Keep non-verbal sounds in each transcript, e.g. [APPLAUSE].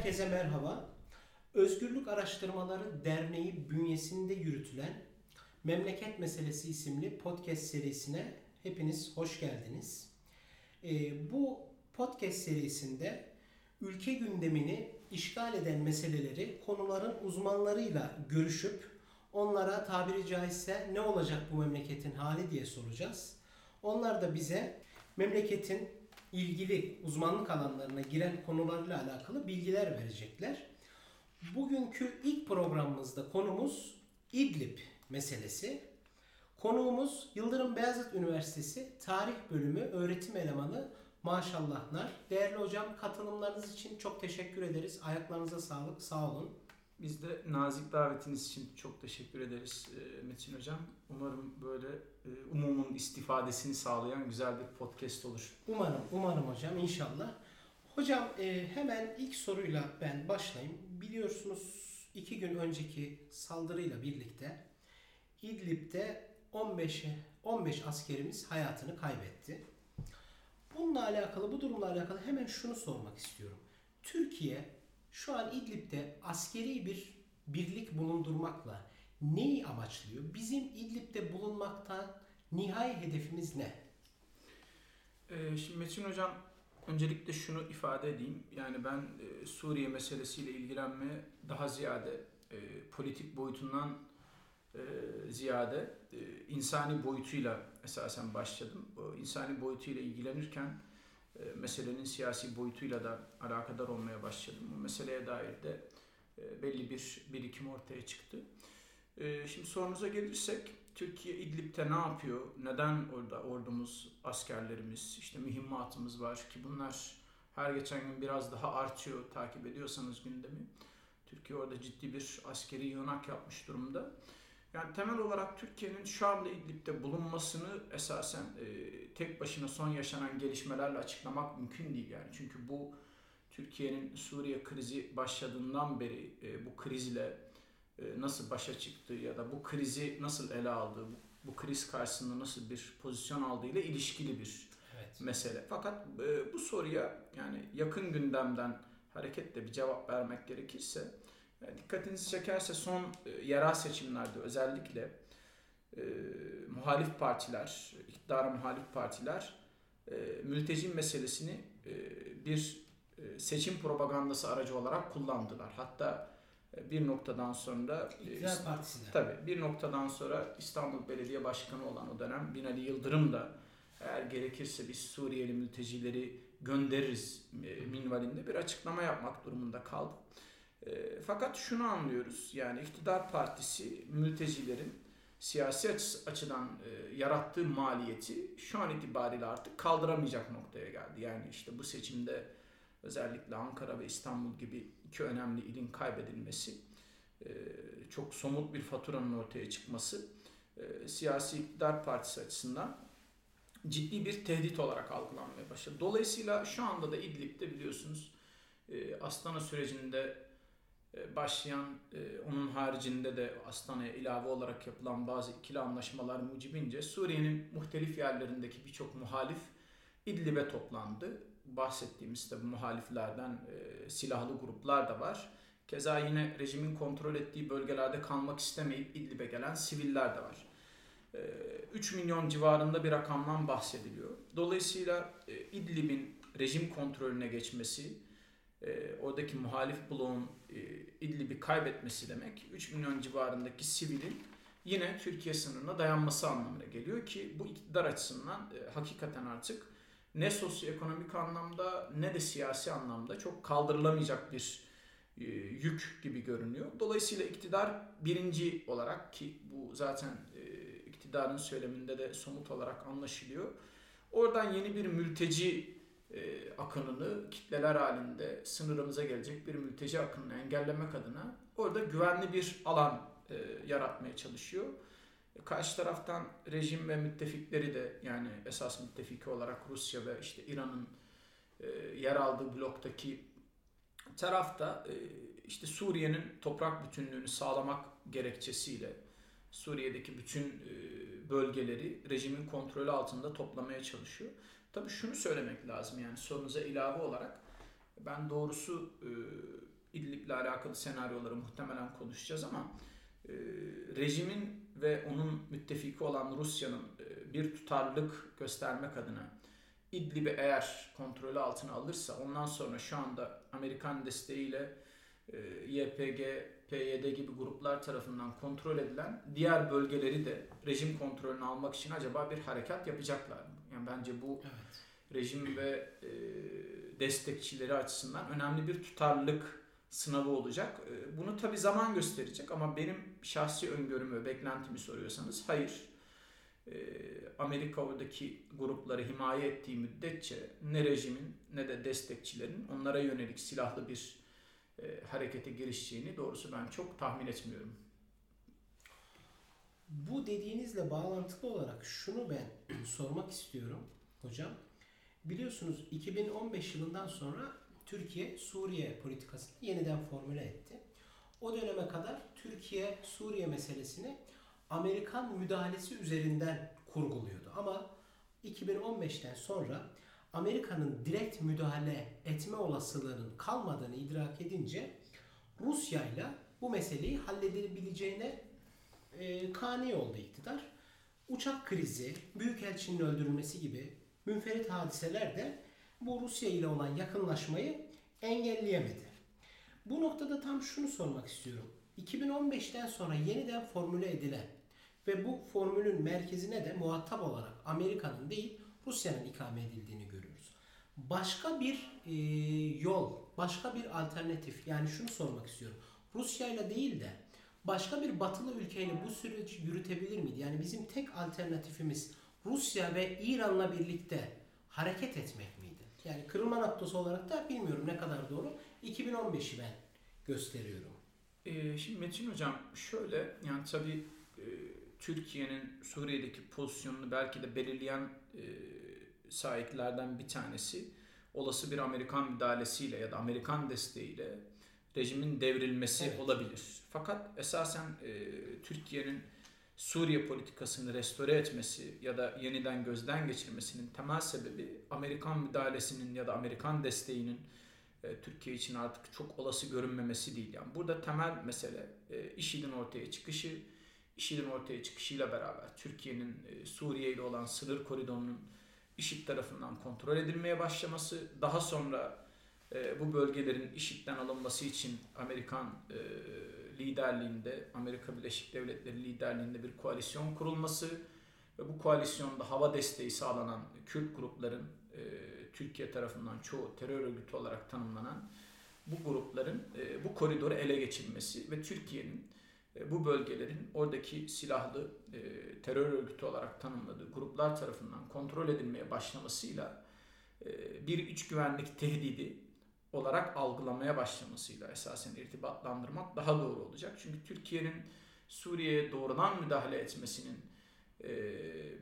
Herkese merhaba. Özgürlük Araştırmaları Derneği bünyesinde yürütülen Memleket Meselesi isimli podcast serisine hepiniz hoş geldiniz. Ee, bu podcast serisinde ülke gündemini işgal eden meseleleri konuların uzmanlarıyla görüşüp onlara tabiri caizse ne olacak bu memleketin hali diye soracağız. Onlar da bize memleketin ilgili uzmanlık alanlarına giren konularla alakalı bilgiler verecekler. Bugünkü ilk programımızda konumuz İdlib meselesi. Konuğumuz Yıldırım Beyazıt Üniversitesi Tarih Bölümü öğretim elemanı Maşallahlar. Değerli hocam katılımlarınız için çok teşekkür ederiz. Ayaklarınıza sağlık. Sağ olun. Biz de nazik davetiniz için çok teşekkür ederiz e, Metin Hocam. Umarım böyle e, umumun istifadesini sağlayan güzel bir podcast olur. Umarım, umarım hocam inşallah. Hocam e, hemen ilk soruyla ben başlayayım. Biliyorsunuz iki gün önceki saldırıyla birlikte İdlib'de 15 15 askerimiz hayatını kaybetti. Bununla alakalı, bu durumla alakalı hemen şunu sormak istiyorum. Türkiye şu an İdlib'de askeri bir birlik bulundurmakla neyi amaçlıyor? Bizim İdlib'de bulunmaktan nihai hedefimiz ne? Ee, şimdi Metin Hocam öncelikle şunu ifade edeyim. Yani ben e, Suriye meselesiyle ilgilenme daha ziyade e, politik boyutundan e, ziyade e, insani boyutuyla esasen başladım. Bu insani boyutuyla ilgilenirken meselenin siyasi boyutuyla da alakadar olmaya başladım. Bu meseleye dair de e, belli bir birikim ortaya çıktı. E, şimdi sorunuza gelirsek Türkiye İdlib'te ne yapıyor? Neden orada ordumuz, askerlerimiz, işte mühimmatımız var ki bunlar her geçen gün biraz daha artıyor takip ediyorsanız gündemi. Türkiye orada ciddi bir askeri yığınak yapmış durumda. Yani temel olarak Türkiye'nin şu anda İdlib'de bulunmasını esasen e, tek başına son yaşanan gelişmelerle açıklamak mümkün değil yani. Çünkü bu Türkiye'nin Suriye krizi başladığından beri e, bu krizle e, nasıl başa çıktığı ya da bu krizi nasıl ele aldığı, bu, bu kriz karşısında nasıl bir pozisyon aldığı ile ilişkili bir evet. mesele. Fakat e, bu soruya yani yakın gündemden hareketle bir cevap vermek gerekirse dikkatinizi çekerse son e, yerel seçimlerde özellikle e, muhalif partiler, iktidara muhalif partiler e, mülteci meselesini e, bir e, seçim propagandası aracı olarak kullandılar. Hatta e, bir noktadan sonra İktidar Partisi'ne. Tabii bir noktadan sonra İstanbul Belediye Başkanı olan o dönem Binali Yıldırım da eğer gerekirse biz Suriyeli mültecileri göndeririz e, minvalinde bir açıklama yapmak durumunda kaldı. E, fakat şunu anlıyoruz yani iktidar partisi mültecilerin siyasi açıdan e, yarattığı maliyeti şu an itibariyle artık kaldıramayacak noktaya geldi. Yani işte bu seçimde özellikle Ankara ve İstanbul gibi iki önemli ilin kaybedilmesi, e, çok somut bir faturanın ortaya çıkması e, siyasi iktidar partisi açısından ciddi bir tehdit olarak algılanmaya başladı. Dolayısıyla şu anda da İdlib'de biliyorsunuz e, Astana sürecinde başlayan e, onun haricinde de Astana'ya ilave olarak yapılan bazı ikili anlaşmalar mucibince Suriye'nin muhtelif yerlerindeki birçok muhalif İdlib'e toplandı. Bahsettiğimiz tabi muhaliflerden e, silahlı gruplar da var. Keza yine rejimin kontrol ettiği bölgelerde kalmak istemeyip İdlib'e gelen siviller de var. 3 milyon civarında bir rakamdan bahsediliyor. Dolayısıyla İdlib'in rejim kontrolüne geçmesi, e, oradaki muhalif bloğun e, İdlib'i kaybetmesi demek 3 milyon civarındaki sivilin yine Türkiye sınırına dayanması anlamına geliyor ki bu iktidar açısından e, hakikaten artık ne sosyoekonomik anlamda ne de siyasi anlamda çok kaldırılamayacak bir e, yük gibi görünüyor. Dolayısıyla iktidar birinci olarak ki bu zaten e, iktidarın söyleminde de somut olarak anlaşılıyor. Oradan yeni bir mülteci e, akınını kitleler halinde sınırımıza gelecek bir mülteci akınını engellemek adına orada güvenli bir alan e, yaratmaya çalışıyor. E, karşı taraftan rejim ve müttefikleri de yani esas müttefiki olarak Rusya ve işte İran'ın e, yer aldığı bloktaki tarafta e, işte Suriye'nin toprak bütünlüğünü sağlamak gerekçesiyle Suriye'deki bütün e, bölgeleri rejimin kontrolü altında toplamaya çalışıyor. Tabii şunu söylemek lazım yani sorunuza ilave olarak. Ben doğrusu e, İdlib'le alakalı senaryoları muhtemelen konuşacağız ama e, rejimin ve onun müttefiki olan Rusya'nın e, bir tutarlılık göstermek adına İdlib'i eğer kontrolü altına alırsa ondan sonra şu anda Amerikan desteğiyle e, YPG, PYD gibi gruplar tarafından kontrol edilen diğer bölgeleri de rejim kontrolünü almak için acaba bir harekat yapacaklar mı? Yani bence bu evet. rejim ve e, destekçileri açısından önemli bir tutarlılık sınavı olacak. E, bunu tabi zaman gösterecek ama benim şahsi öngörümü ve beklentimi soruyorsanız hayır. E, Amerika oradaki grupları himaye ettiği müddetçe ne rejimin ne de destekçilerin onlara yönelik silahlı bir e, harekete girişeceğini doğrusu ben çok tahmin etmiyorum. Bu dediğinizle bağlantılı olarak şunu ben [CLEARS THROAT] sormak istiyorum hocam. Biliyorsunuz 2015 yılından sonra Türkiye Suriye politikasını yeniden formüle etti. O döneme kadar Türkiye Suriye meselesini Amerikan müdahalesi üzerinden kurguluyordu. Ama 2015'ten sonra Amerika'nın direkt müdahale etme olasılığının kalmadığını idrak edince Rusya ile bu meseleyi halledebileceğine e, kani oldu iktidar. Uçak krizi, Büyükelçinin öldürülmesi gibi münferit hadiseler de bu Rusya ile olan yakınlaşmayı engelleyemedi. Bu noktada tam şunu sormak istiyorum. 2015'ten sonra yeniden formüle edilen ve bu formülün merkezine de muhatap olarak Amerika'nın değil Rusya'nın ikame edildiğini. Başka bir e, yol, başka bir alternatif yani şunu sormak istiyorum. Rusya ile değil de başka bir batılı ülkeyle bu süreci yürütebilir miydi? Yani bizim tek alternatifimiz Rusya ve İran'la birlikte hareket etmek miydi? Yani kırılma noktası olarak da bilmiyorum ne kadar doğru. 2015'i ben gösteriyorum. Ee, şimdi Metin Hocam şöyle yani tabii e, Türkiye'nin Suriye'deki pozisyonunu belki de belirleyen e, sahiplerden bir tanesi olası bir Amerikan müdahalesiyle ya da Amerikan desteğiyle rejimin devrilmesi evet. olabilir. Fakat esasen e, Türkiye'nin Suriye politikasını restore etmesi ya da yeniden gözden geçirmesinin temel sebebi Amerikan müdahalesinin ya da Amerikan desteğinin e, Türkiye için artık çok olası görünmemesi değil. Yani burada temel mesele e, IŞİD'in ortaya çıkışı, IŞİD'in ortaya çıkışıyla beraber Türkiye'nin e, Suriye ile olan sınır koridorunun IŞİD tarafından kontrol edilmeye başlaması, daha sonra e, bu bölgelerin IŞİD'den alınması için Amerikan e, liderliğinde, Amerika Birleşik Devletleri liderliğinde bir koalisyon kurulması ve bu koalisyonda hava desteği sağlanan Kürt grupların e, Türkiye tarafından çoğu terör örgütü olarak tanımlanan bu grupların e, bu koridoru ele geçirmesi ve Türkiye'nin bu bölgelerin oradaki silahlı e, terör örgütü olarak tanımladığı gruplar tarafından kontrol edilmeye başlamasıyla e, bir iç güvenlik tehdidi olarak algılamaya başlamasıyla esasen irtibatlandırmak daha doğru olacak. Çünkü Türkiye'nin Suriye'ye doğrudan müdahale etmesinin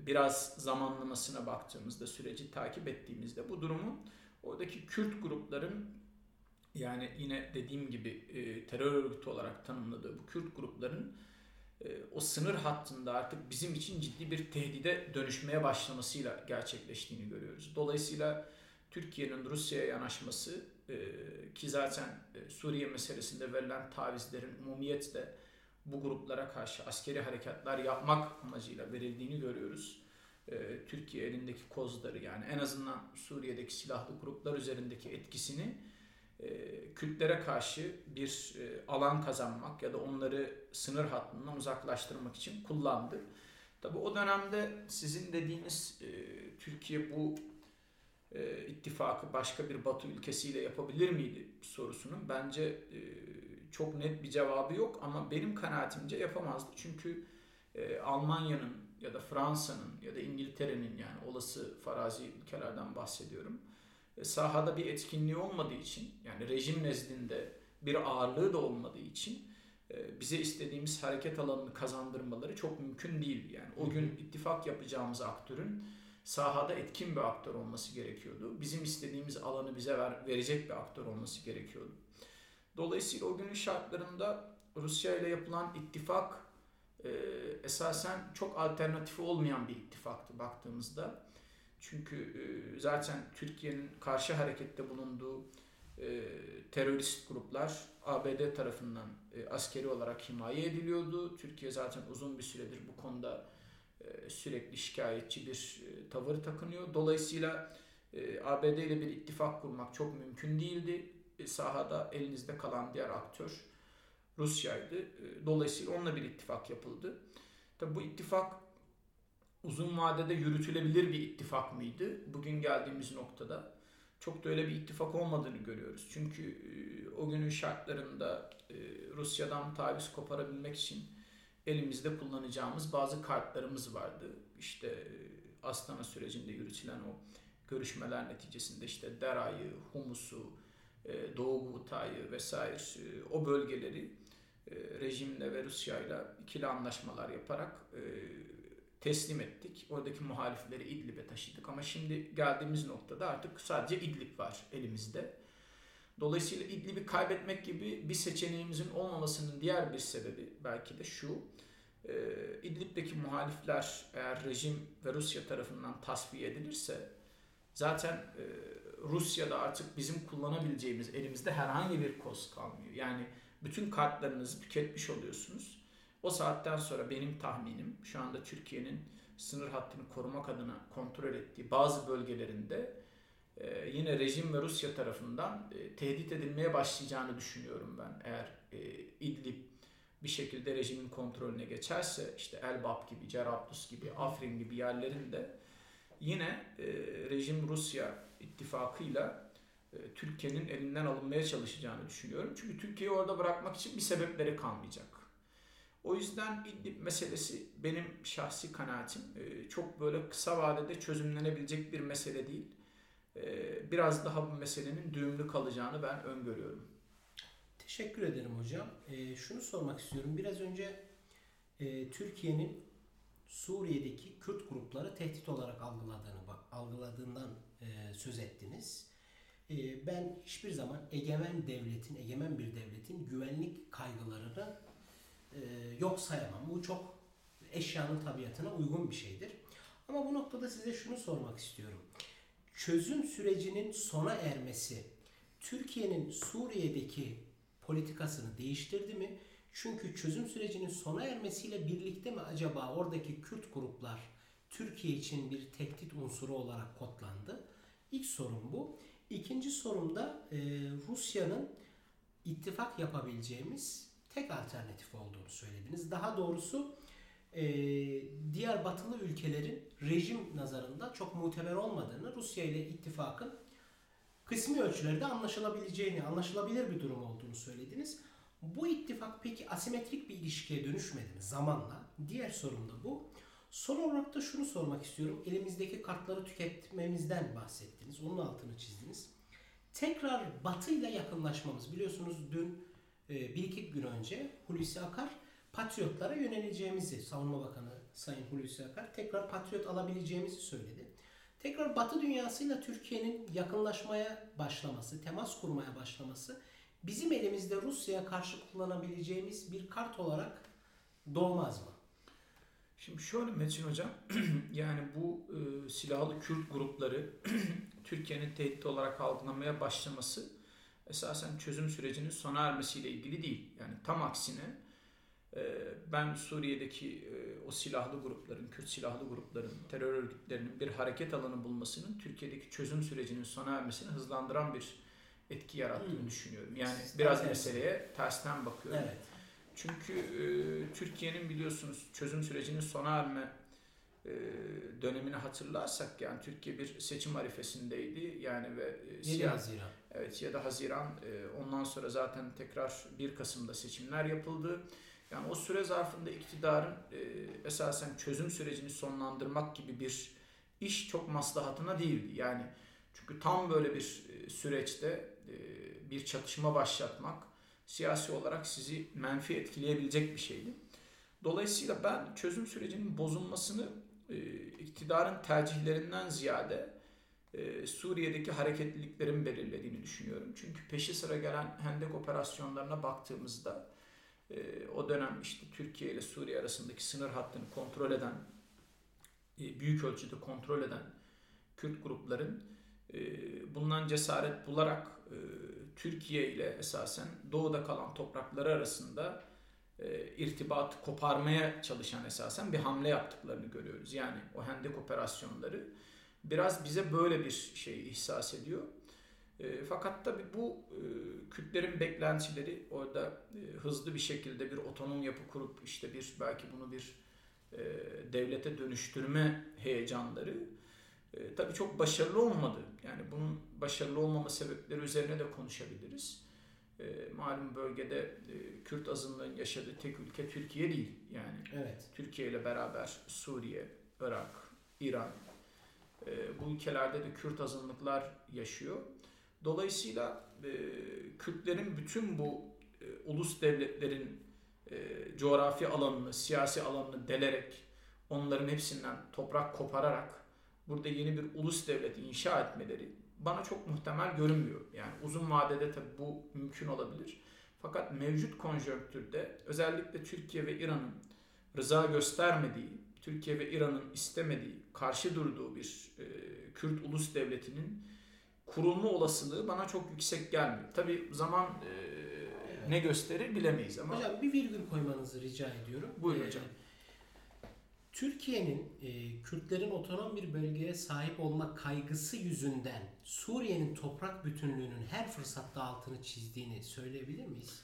biraz zamanlamasına baktığımızda, süreci takip ettiğimizde bu durumun oradaki Kürt grupların yani yine dediğim gibi e, terör örgütü olarak tanımladığı bu Kürt grupların e, o sınır hattında artık bizim için ciddi bir tehdide dönüşmeye başlamasıyla gerçekleştiğini görüyoruz. Dolayısıyla Türkiye'nin Rusya'ya yanaşması e, ki zaten e, Suriye meselesinde verilen tavizlerin umumiyetle bu gruplara karşı askeri harekatlar yapmak amacıyla verildiğini görüyoruz. E, Türkiye elindeki kozları yani en azından Suriye'deki silahlı gruplar üzerindeki etkisini Kürtlere karşı bir e, alan kazanmak ya da onları sınır hattından uzaklaştırmak için kullandı. Tabi o dönemde sizin dediğiniz e, Türkiye bu e, ittifakı başka bir batı ülkesiyle yapabilir miydi sorusunun bence e, çok net bir cevabı yok ama benim kanaatimce yapamazdı. Çünkü e, Almanya'nın ya da Fransa'nın ya da İngiltere'nin yani olası farazi ülkelerden bahsediyorum e, sahada bir etkinliği olmadığı için yani rejim nezdinde bir ağırlığı da olmadığı için e, bize istediğimiz hareket alanını kazandırmaları çok mümkün değil. Yani o gün ittifak yapacağımız aktörün sahada etkin bir aktör olması gerekiyordu. Bizim istediğimiz alanı bize ver, verecek bir aktör olması gerekiyordu. Dolayısıyla o günün şartlarında Rusya ile yapılan ittifak e, esasen çok alternatifi olmayan bir ittifaktı baktığımızda. Çünkü e, zaten Türkiye'nin karşı harekette bulunduğu e, terörist gruplar ABD tarafından e, askeri olarak himaye ediliyordu. Türkiye zaten uzun bir süredir bu konuda e, sürekli şikayetçi bir e, tavır takınıyor. Dolayısıyla e, ABD ile bir ittifak kurmak çok mümkün değildi. E, sahada elinizde kalan diğer aktör Rusya'ydı. E, dolayısıyla onunla bir ittifak yapıldı. Tabi bu ittifak uzun vadede yürütülebilir bir ittifak mıydı? Bugün geldiğimiz noktada çok da öyle bir ittifak olmadığını görüyoruz. Çünkü e, o günün şartlarında e, Rusya'dan taviz koparabilmek için elimizde kullanacağımız bazı kartlarımız vardı. İşte e, Astana sürecinde yürütülen o görüşmeler neticesinde işte Dera'yı, Humus'u, Doğu Guta'yı vesaire o bölgeleri rejimle ve Rusya'yla ikili anlaşmalar yaparak teslim ettik. Oradaki muhalifleri İdlib'e taşıdık ama şimdi geldiğimiz noktada artık sadece İdlib var elimizde. Dolayısıyla İdlib'i kaybetmek gibi bir seçeneğimizin olmamasının diğer bir sebebi belki de şu. E, İdlib'deki muhalifler eğer rejim ve Rusya tarafından tasfiye edilirse zaten e, Rusya'da artık bizim kullanabileceğimiz elimizde herhangi bir koz kalmıyor. Yani bütün kartlarınızı tüketmiş oluyorsunuz o saatten sonra benim tahminim şu anda Türkiye'nin sınır hattını korumak adına kontrol ettiği bazı bölgelerinde e, yine rejim ve Rusya tarafından e, tehdit edilmeye başlayacağını düşünüyorum ben. Eğer e, İdlib bir şekilde rejimin kontrolüne geçerse işte Elbap gibi, Cerablus gibi, Afrin gibi yerlerinde yine e, rejim Rusya ittifakıyla e, Türkiye'nin elinden alınmaya çalışacağını düşünüyorum. Çünkü Türkiye'yi orada bırakmak için bir sebepleri kalmayacak. O yüzden İdlib meselesi benim şahsi kanaatim e, çok böyle kısa vadede çözümlenebilecek bir mesele değil. E, biraz daha bu meselenin düğümlü kalacağını ben öngörüyorum. Teşekkür ederim hocam. E, şunu sormak istiyorum. Biraz önce Türkiye'nin Suriye'deki Kürt grupları tehdit olarak algıladığını algıladığından söz ettiniz. Ben hiçbir zaman egemen devletin, egemen bir devletin güvenlik kaygılarını e, yok sayamam. Bu çok eşyanın tabiatına uygun bir şeydir. Ama bu noktada size şunu sormak istiyorum. Çözüm sürecinin sona ermesi Türkiye'nin Suriye'deki politikasını değiştirdi mi? Çünkü çözüm sürecinin sona ermesiyle birlikte mi acaba oradaki Kürt gruplar Türkiye için bir tehdit unsuru olarak kodlandı? İlk sorum bu. İkinci sorum da e, Rusya'nın ittifak yapabileceğimiz tek alternatif olduğunu söylediniz. Daha doğrusu e, diğer batılı ülkelerin rejim nazarında çok muteber olmadığını, Rusya ile ittifakın kısmi ölçülerde anlaşılabileceğini, anlaşılabilir bir durum olduğunu söylediniz. Bu ittifak peki asimetrik bir ilişkiye dönüşmedi mi zamanla? Diğer sorum da bu. Son olarak da şunu sormak istiyorum. Elimizdeki kartları tüketmemizden bahsettiniz. Onun altını çizdiniz. Tekrar Batı ile yakınlaşmamız. Biliyorsunuz dün bir iki gün önce Hulusi Akar patriotlara yöneleceğimizi, Savunma Bakanı Sayın Hulusi Akar tekrar patriot alabileceğimizi söyledi. Tekrar Batı dünyasıyla Türkiye'nin yakınlaşmaya başlaması, temas kurmaya başlaması bizim elimizde Rusya'ya karşı kullanabileceğimiz bir kart olarak doğmaz mı? Şimdi şöyle Metin Hocam, [CLEARS THROAT] yani bu e, silahlı Kürt grupları [CLEARS THROAT] Türkiye'nin tehdit olarak algılamaya başlaması esasen çözüm sürecinin sona ermesiyle ilgili değil. Yani tam aksine e, ben Suriye'deki e, o silahlı grupların, Kürt silahlı grupların, terör örgütlerinin bir hareket alanı bulmasının Türkiye'deki çözüm sürecinin sona ermesini hızlandıran bir etki yarattığını hmm. düşünüyorum. Yani biraz evet. meseleye tersten bakıyorum. Evet. Çünkü e, Türkiye'nin biliyorsunuz çözüm sürecinin sona erme e, dönemini hatırlarsak yani Türkiye bir seçim arifesindeydi yani ve 7 Haziran. Evet ya da Haziran e, ondan sonra zaten tekrar 1 Kasım'da seçimler yapıldı. Yani o süre zarfında iktidarın e, esasen çözüm sürecini sonlandırmak gibi bir iş çok maslahatına değildi. Yani çünkü tam böyle bir süreçte bir çatışma başlatmak siyasi olarak sizi menfi etkileyebilecek bir şeydi. Dolayısıyla ben çözüm sürecinin bozulmasını e, iktidarın tercihlerinden ziyade e, Suriye'deki hareketliliklerin belirlediğini düşünüyorum. Çünkü peşi sıra gelen Hendek operasyonlarına baktığımızda e, o dönem işte Türkiye ile Suriye arasındaki sınır hattını kontrol eden, büyük ölçüde kontrol eden Kürt grupların bundan cesaret bularak Türkiye ile esasen doğuda kalan toprakları arasında e, irtibat koparmaya çalışan esasen bir hamle yaptıklarını görüyoruz. Yani o hendek operasyonları biraz bize böyle bir şey ihsas ediyor. E, fakat tabi bu e, Kürtlerin beklentileri orada e, hızlı bir şekilde bir otonom yapı kurup işte bir belki bunu bir e, devlete dönüştürme heyecanları e, tabii çok başarılı olmadı. Yani bunun başarılı olmama sebepleri üzerine de konuşabiliriz. E, malum bölgede e, Kürt azınlığın yaşadığı tek ülke Türkiye değil. Yani Evet. Türkiye ile beraber Suriye, Irak, İran e, bu ülkelerde de Kürt azınlıklar yaşıyor. Dolayısıyla e, Kürtlerin bütün bu e, ulus devletlerin e, coğrafi alanını, siyasi alanını delerek, onların hepsinden toprak kopararak burada yeni bir ulus devleti inşa etmeleri bana çok muhtemel görünmüyor. Yani uzun vadede tabii bu mümkün olabilir. Fakat mevcut konjonktürde özellikle Türkiye ve İran'ın rıza göstermediği, Türkiye ve İran'ın istemediği, karşı durduğu bir e, Kürt ulus devletinin kurulma olasılığı bana çok yüksek gelmiyor. Tabii zaman e, ne gösterir bilemeyiz ama. Hocam bir virgül koymanızı rica ediyorum. Buyurun Ee, hocam. Türkiye'nin e, Kürtlerin otonom bir bölgeye sahip olma kaygısı yüzünden Suriye'nin toprak bütünlüğünün her fırsatta altını çizdiğini söyleyebilir miyiz?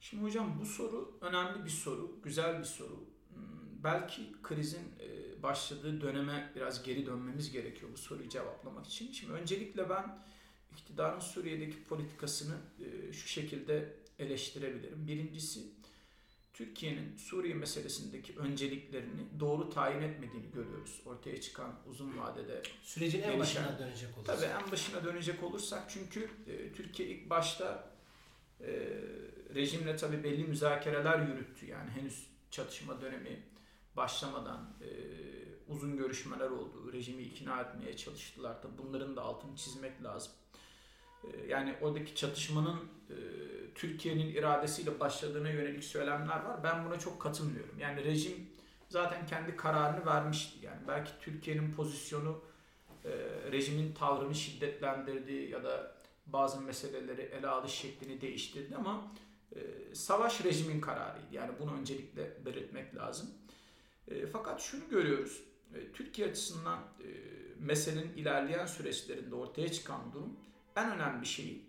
Şimdi hocam bu soru önemli bir soru, güzel bir soru. Belki krizin e, başladığı döneme biraz geri dönmemiz gerekiyor bu soruyu cevaplamak için. Şimdi öncelikle ben iktidarın Suriye'deki politikasını e, şu şekilde eleştirebilirim. Birincisi Türkiye'nin Suriye meselesindeki önceliklerini doğru tayin etmediğini görüyoruz. Ortaya çıkan uzun vadede Sürecin en Gelişen. başına dönecek olursak. Tabii en başına dönecek olursak çünkü e, Türkiye ilk başta e, rejimle tabii belli müzakereler yürüttü. Yani henüz çatışma dönemi başlamadan e, uzun görüşmeler oldu. Rejimi ikna etmeye çalıştılar. Tabii bunların da altını çizmek lazım. E, yani oradaki çatışmanın e, Türkiye'nin iradesiyle başladığına yönelik söylemler var. Ben buna çok katılmıyorum. Yani rejim zaten kendi kararını vermişti. Yani belki Türkiye'nin pozisyonu e, rejimin tavrını şiddetlendirdi ya da bazı meseleleri ele alış şeklini değiştirdi ama e, savaş rejimin kararıydı. Yani bunu öncelikle belirtmek lazım. E, fakat şunu görüyoruz. E, Türkiye açısından e, meselenin ilerleyen süreçlerinde ortaya çıkan durum en önemli şeyin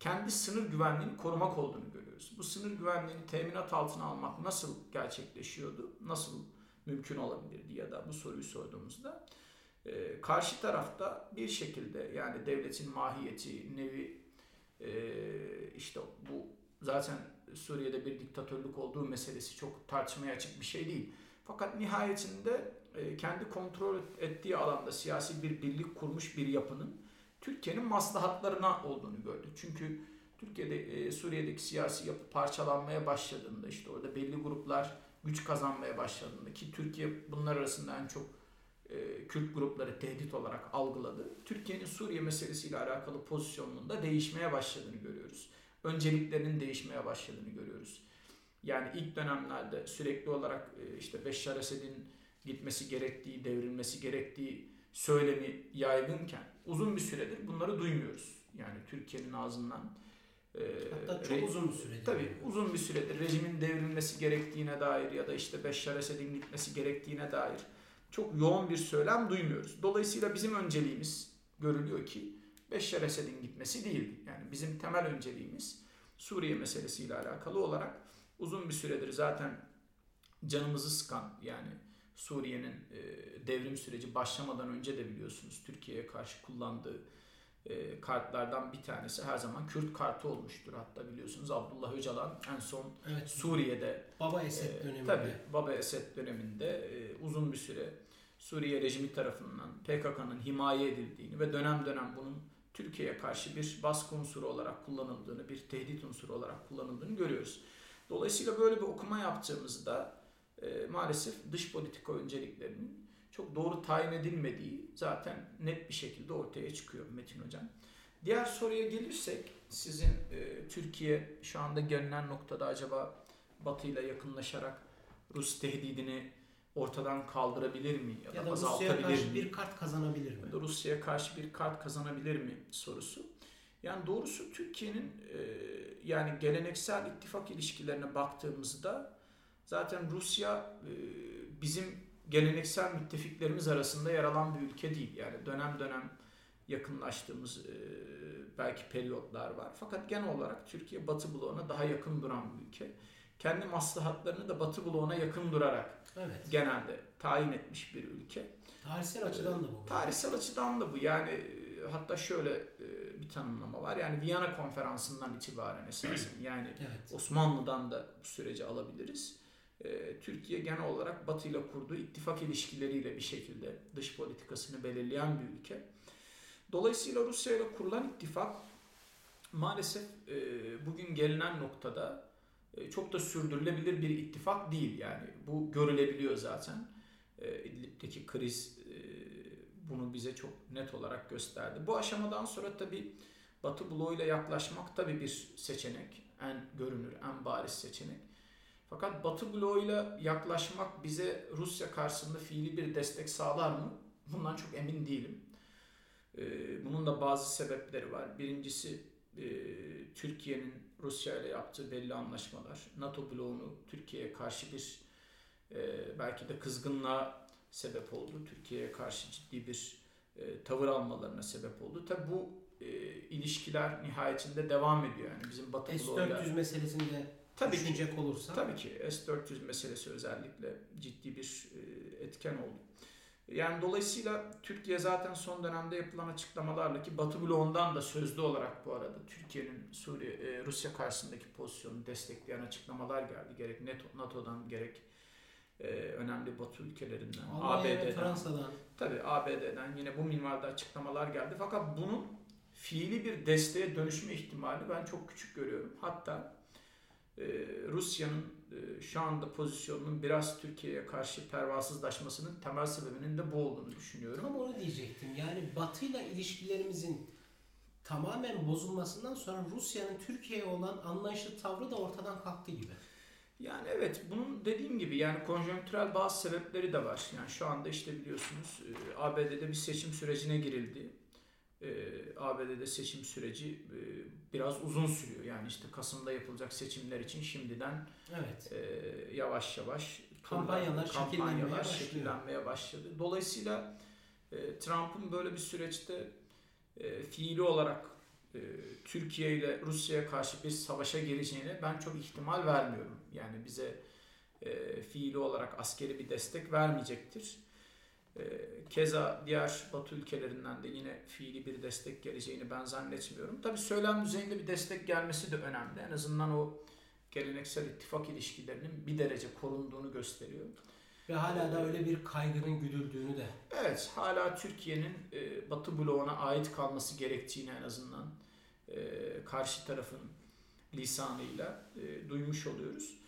kendi sınır güvenliğini korumak olduğunu görüyoruz. Bu sınır güvenliğini teminat altına almak nasıl gerçekleşiyordu? Nasıl mümkün olabilirdi ya da bu soruyu sorduğumuzda e, karşı tarafta bir şekilde yani devletin mahiyeti, nevi işte bu zaten Suriye'de bir diktatörlük olduğu meselesi çok tartışmaya açık bir şey değil. Fakat nihayetinde e, kendi kontrol ettiği alanda siyasi bir birlik kurmuş bir yapının Türkiye'nin maslahatlarına olduğunu gördük. Çünkü Türkiye'de e, Suriye'deki siyasi yapı parçalanmaya başladığında işte orada belli gruplar güç kazanmaya başladığında ki Türkiye bunlar arasında en çok e, Kürt grupları tehdit olarak algıladı. Türkiye'nin Suriye meselesiyle alakalı pozisyonunun da değişmeye başladığını görüyoruz. Önceliklerinin değişmeye başladığını görüyoruz. Yani ilk dönemlerde sürekli olarak e, işte Beşşar Esed'in gitmesi gerektiği, devrilmesi gerektiği söylemi yaygınken uzun bir süredir bunları duymuyoruz. Yani Türkiye'nin ağzından e, Hatta çok uzun bir süredir. Tabii uzun bir süredir rejimin devrilmesi gerektiğine dair ya da işte Beşşar Esed'in gitmesi gerektiğine dair çok yoğun bir söylem duymuyoruz. Dolayısıyla bizim önceliğimiz görülüyor ki Beşşar Esed'in gitmesi değil. Yani bizim temel önceliğimiz Suriye meselesiyle alakalı olarak uzun bir süredir zaten canımızı sıkan yani Suriye'nin e, devrim süreci başlamadan önce de biliyorsunuz Türkiye'ye karşı kullandığı e, kartlardan bir tanesi her zaman Kürt kartı olmuştur. Hatta biliyorsunuz Abdullah Öcalan en son Evet. Suriye'de Baba Esed ee, döneminde. Tabii Baba Esed döneminde e, uzun bir süre Suriye rejimi tarafından PKK'nın himaye edildiğini ve dönem dönem bunun Türkiye'ye karşı bir baskı unsuru olarak kullanıldığını, bir tehdit unsuru olarak kullanıldığını görüyoruz. Dolayısıyla böyle bir okuma yaptığımızda e, maalesef dış politika önceliklerinin çok doğru tayin edilmediği zaten net bir şekilde ortaya çıkıyor Metin Hocam. Diğer soruya gelirsek sizin e, Türkiye şu anda gelinen noktada acaba Batı ile yakınlaşarak Rus tehdidini ortadan kaldırabilir mi ya da, Ya da Rusya'ya azaltabilir karşı mi? bir kart kazanabilir mi? Ya da Rusya'ya karşı bir kart kazanabilir mi sorusu. Yani doğrusu Türkiye'nin e, yani geleneksel ittifak ilişkilerine baktığımızda zaten Rusya e, bizim geleneksel müttefiklerimiz arasında yer alan bir ülke değil. Yani dönem dönem yakınlaştığımız e, belki periyotlar var. Fakat genel olarak Türkiye Batı bloğuna daha yakın duran bir ülke. Kendi maslahatlarını da Batı bloğuna yakın durarak Evet. genelde tayin etmiş bir ülke. Tarihsel açıdan da bu. Tarihsel açıdan da bu. Yani e, hatta şöyle e, bir tanımlama var. Yani Viyana konferansından itibaren esasen [CLEARS THROAT] yani Evet. Osmanlı'dan da bu süreci alabiliriz. E, Türkiye genel olarak Batı ile kurduğu ittifak ilişkileriyle bir şekilde dış politikasını belirleyen bir ülke. Dolayısıyla Rusya ile kurulan ittifak maalesef e, bugün gelinen noktada e, çok da sürdürülebilir bir ittifak değil. Yani bu görülebiliyor zaten. E, İdlib'deki kriz bunu bize çok net olarak gösterdi. Bu aşamadan sonra tabii Batı bloğuyla yaklaşmak tabii bir seçenek. En görünür, en bariz seçenek. Fakat Batı bloğuyla yaklaşmak bize Rusya karşısında fiili bir destek sağlar mı? Bundan çok emin değilim. Ee, Bunun da bazı sebepleri var. Birincisi e, Türkiye'nin Rusya ile yaptığı belli anlaşmalar. NATO bloğunu Türkiye'ye karşı bir e, belki de kızgınlığa sebep oldu. Türkiye'ye karşı ciddi bir e, tavır almalarına sebep oldu. Tabi bu e, ilişkiler nihayetinde devam ediyor. Yani bizim Batı bloğuyla... S-400 meselesinde Tabii ki. düşünecek olursa. Tabii ki S-400 meselesi özellikle ciddi bir e, etken oldu. Yani dolayısıyla Türkiye zaten son dönemde yapılan açıklamalarla ki Batı bloğundan da sözlü olarak bu arada Türkiye'nin Suriye e, Rusya karşısındaki pozisyonunu destekleyen açıklamalar geldi. Gerek NATO- NATO'dan gerek e, önemli Batı ülkelerinden, Almanya ABD'den. Fransa'dan. Tabii ABD'den yine bu minvalde açıklamalar geldi. Fakat bunun fiili bir desteğe dönüşme ihtimali ben çok küçük görüyorum. Hatta e, Rusya'nın e, şu anda pozisyonunun biraz Türkiye'ye karşı pervasızlaşmasının temel sebebinin de bu olduğunu düşünüyorum. Tam onu diyecektim. Yani Batı'yla ilişkilerimizin tamamen bozulmasından sonra Rusya'nın Türkiye'ye olan anlayışlı tavrı da ortadan kalktı gibi. Yani evet bunun dediğim gibi yani konjonktürel bazı sebepleri de var. Yani şu anda işte biliyorsunuz e, ABD'de bir seçim sürecine girildi. E, ABD'de seçim süreci e, biraz uzun sürüyor. Yani işte Kasım'da yapılacak seçimler için şimdiden Evet. yavaş yavaş Kampanyalar kampanyalar şekillenmeye başladı. Dolayısıyla Trump'ın böyle bir süreçte fiili olarak e, Türkiye ile Rusya'ya karşı bir savaşa gireceğine ben çok ihtimal vermiyorum. Yani bize e, fiili olarak askeri bir destek vermeyecektir. E, keza diğer Batı ülkelerinden de yine fiili bir destek geleceğini ben zannetmiyorum. Tabii söylem düzeyinde bir destek gelmesi de önemli. En azından o geleneksel ittifak ilişkilerinin bir derece korunduğunu gösteriyor. Ve hala da öyle bir kaygının güdüldüğünü de. Evet, hala Türkiye'nin e, Batı bloğuna ait kalması gerektiğini en azından e, karşı tarafın lisanıyla e, duymuş oluyoruz.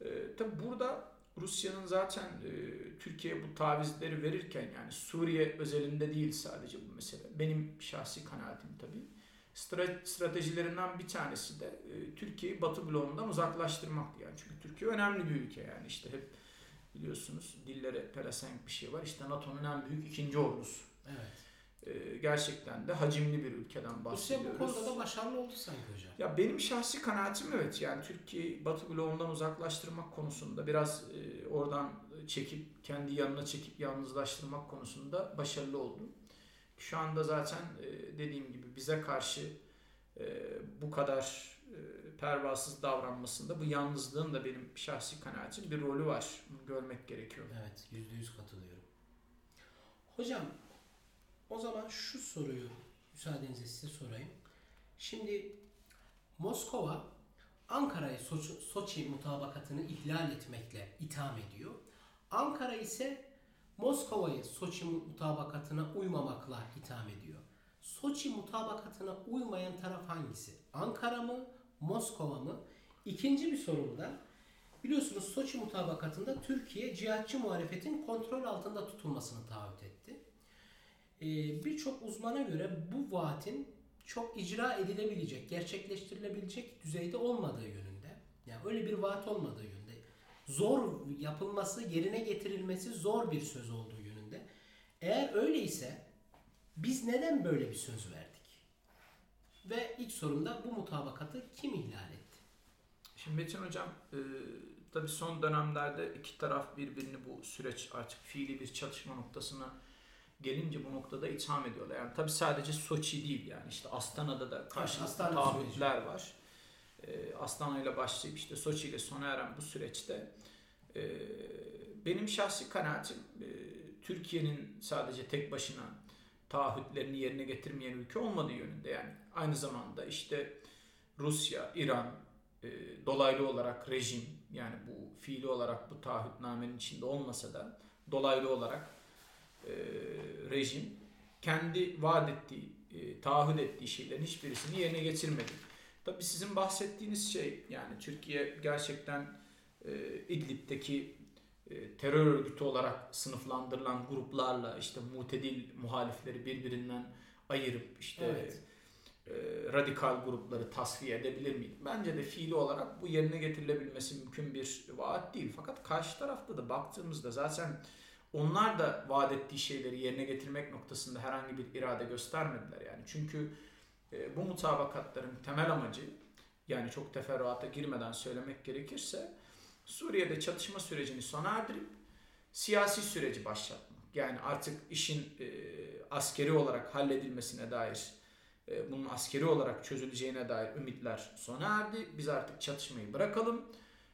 E, tabi burada Rusya'nın zaten e, Türkiye'ye bu tavizleri verirken yani Suriye özelinde değil sadece bu mesele. Benim şahsi kanaatim tabii. Stra- stratejilerinden bir tanesi de e, Türkiye'yi Batı bloğundan uzaklaştırmak yani. Çünkü Türkiye önemli bir ülke yani işte hep biliyorsunuz dillere pelesenk bir şey var. İşte NATO'nun en büyük ikinci ordusu. Evet. Ee, gerçekten de hacimli bir ülkeden Rusya bahsediyoruz. bu konuda da başarılı oldu sanki hocam. Ya benim şahsi kanaatim evet yani Türkiye'yi Batı bloğundan uzaklaştırmak konusunda biraz e, oradan çekip kendi yanına çekip yalnızlaştırmak konusunda başarılı oldu. Şu anda zaten e, dediğim gibi bize karşı e, bu kadar pervasız davranmasında bu yalnızlığın da benim şahsi kanaatim bir rolü var. Bunu görmek gerekiyor. Evet, yüzde yüz katılıyorum. Hocam, o zaman şu soruyu müsaadenizle size sorayım. Şimdi Moskova Ankara'yı Soçi, Soçi mutabakatını ihlal etmekle itham ediyor. Ankara ise Moskova'yı Soçi mutabakatına uymamakla itham ediyor. Soçi mutabakatına uymayan taraf hangisi? Ankara mı, Moskova mı? İkinci bir sorum da biliyorsunuz Soçi mutabakatında Türkiye cihatçı muhalefetin kontrol altında tutulmasını taahhüt etti. Ee, Birçok uzmana göre bu vaatin çok icra edilebilecek, gerçekleştirilebilecek düzeyde olmadığı yönünde. Yani öyle bir vaat olmadığı yönünde. Zor yapılması, yerine getirilmesi zor bir söz olduğu yönünde. Eğer öyleyse biz neden böyle bir söz verdik? Ve ilk sorumda bu mutabakatı kim ihlal etti? Şimdi Metin Hocam e, tabii son dönemlerde iki taraf birbirini bu süreç artık fiili bir çatışma noktasına gelince bu noktada itham ediyorlar. Yani tabii sadece Soçi değil yani işte Astana'da da karşılıklı taahhütler var. E, Astana ile başlayıp işte Soçi ile sona eren bu süreçte e, benim şahsi kanaatim e, Türkiye'nin sadece tek başına taahhütlerini yerine getirmeyen ülke olmadığı yönünde yani aynı zamanda işte Rusya, İran, e, dolaylı olarak rejim yani bu fiili olarak bu taahhütnamenin içinde olmasa da dolaylı olarak e, rejim kendi vaat ettiği, e, taahhüt ettiği şeylerin hiçbirisini yerine getirmedi. Tabii sizin bahsettiğiniz şey yani Türkiye gerçekten e, İdlib'deki terör örgütü olarak sınıflandırılan gruplarla işte mutedil muhalifleri birbirinden ayırıp işte Evet. e, radikal grupları tasfiye edebilir miydi? Bence de fiili olarak bu yerine getirilebilmesi mümkün bir vaat değil. Fakat karşı tarafta da baktığımızda zaten onlar da vaat ettiği şeyleri yerine getirmek noktasında herhangi bir irade göstermediler yani. Çünkü e, bu mutabakatların temel amacı yani çok teferruata girmeden söylemek gerekirse Suriye'de çatışma sürecini sona erdirip siyasi süreci başlatmak. Yani artık işin e, askeri olarak halledilmesine dair, e, bunun askeri olarak çözüleceğine dair ümitler sona erdi. Biz artık çatışmayı bırakalım.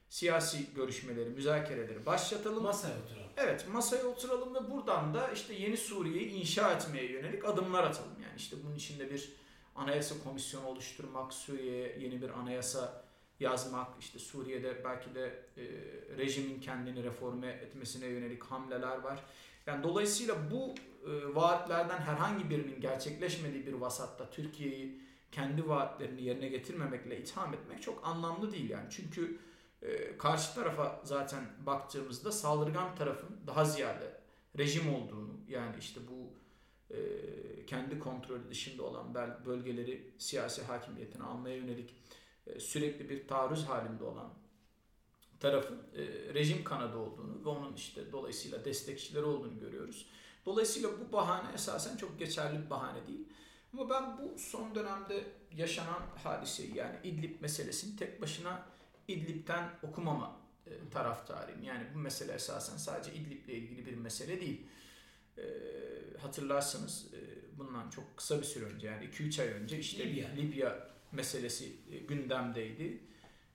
Siyasi görüşmeleri, müzakereleri başlatalım. Masaya oturalım. Evet masaya oturalım ve buradan da işte yeni Suriye'yi inşa etmeye yönelik adımlar atalım. Yani işte bunun içinde bir anayasa komisyonu oluşturmak, Suriye'ye yeni bir anayasa yazmak, işte Suriye'de belki de e, rejimin kendini reforme etmesine yönelik hamleler var. Yani dolayısıyla bu e, vaatlerden herhangi birinin gerçekleşmediği bir vasatta Türkiye'yi kendi vaatlerini yerine getirmemekle itham etmek çok anlamlı değil yani. Çünkü e, karşı tarafa zaten baktığımızda saldırgan tarafın daha ziyade rejim olduğunu yani işte bu e, kendi kontrolü dışında olan bölgeleri siyasi hakimiyetine almaya yönelik sürekli bir taarruz halinde olan tarafın e, rejim kanadı olduğunu ve onun işte dolayısıyla destekçileri olduğunu görüyoruz. Dolayısıyla bu bahane esasen çok geçerli bir bahane değil. Ama ben bu son dönemde yaşanan hadiseyi yani İdlib meselesini tek başına İdlib'den okumama e, taraftarıyım. Yani bu mesele esasen sadece İdlib'le ilgili bir mesele değil. E, hatırlarsanız e, bundan çok kısa bir süre önce yani 2-3 ay önce işte Libya. Libya, meselesi e, gündemdeydi.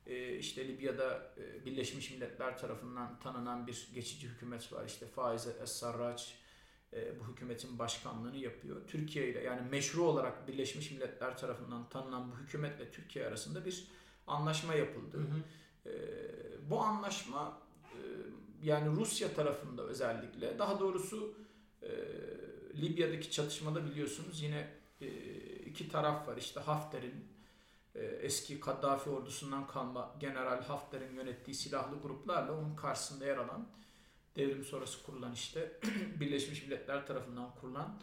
E, işte Libya'da e, Birleşmiş Milletler tarafından tanınan bir geçici hükümet var. İşte Faize Es-Sarraj e, bu hükümetin başkanlığını yapıyor. Türkiye ile yani meşru olarak Birleşmiş Milletler tarafından tanınan bu hükümetle Türkiye arasında bir anlaşma yapıldı. Hı hı. Bu anlaşma yani Rusya tarafında özellikle daha doğrusu Libya'daki çatışmada biliyorsunuz yine iki taraf var. İşte Hafter'in eski Kaddafi ordusundan kalma General Hafter'in yönettiği silahlı gruplarla onun karşısında yer alan devrim sonrası kurulan işte [CLEARS THROAT] Birleşmiş Milletler tarafından kurulan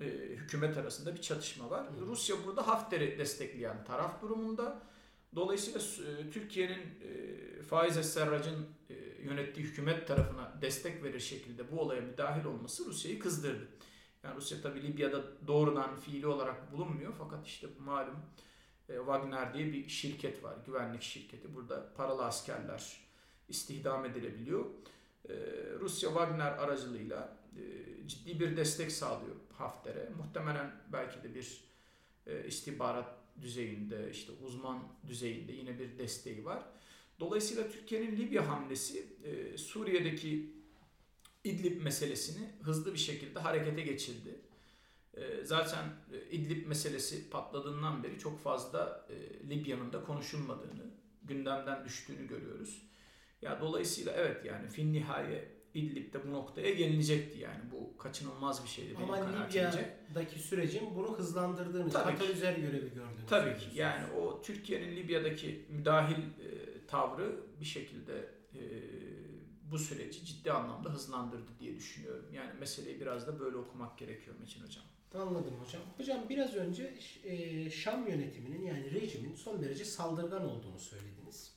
e, hükümet arasında bir çatışma var. Hı. Rusya burada Hafter'i destekleyen taraf durumunda. Dolayısıyla e, Türkiye'nin e, Faiz Esserrac'ın e, yönettiği hükümet tarafına destek verir şekilde bu olaya müdahil olması Rusya'yı kızdırdı. Yani Rusya tabi Libya'da doğrudan fiili olarak bulunmuyor fakat işte malum e, Wagner diye bir şirket var, güvenlik şirketi. Burada paralı askerler istihdam edilebiliyor. E, Rusya Wagner aracılığıyla e, ciddi bir destek sağlıyor Hafter'e. Muhtemelen belki de bir e, istihbarat düzeyinde, işte uzman düzeyinde yine bir desteği var. Dolayısıyla Türkiye'nin Libya hamlesi e, Suriye'deki İdlib meselesini hızlı bir şekilde harekete geçirdi. E, zaten e, İdlib meselesi patladığından beri çok fazla e, Libya'nın da konuşulmadığını, gündemden düştüğünü görüyoruz. Ya dolayısıyla evet yani fin nihaye İdlib'de bu noktaya gelinecekti yani bu kaçınılmaz bir şeydi Ama. Libya'daki sürecin bunu hızlandırdığını, Tabii katalizör görevi gördüğünü Tabii ki yani o Türkiye'nin Libya'daki müdahil e, tavrı bir şekilde e, bu süreci ciddi anlamda hızlandırdı diye düşünüyorum. Yani meseleyi biraz da böyle okumak gerekiyor Metin Hocam. Anladım hocam. Hocam biraz önce e, Şam yönetiminin yani rejimin son derece saldırgan olduğunu söylediniz.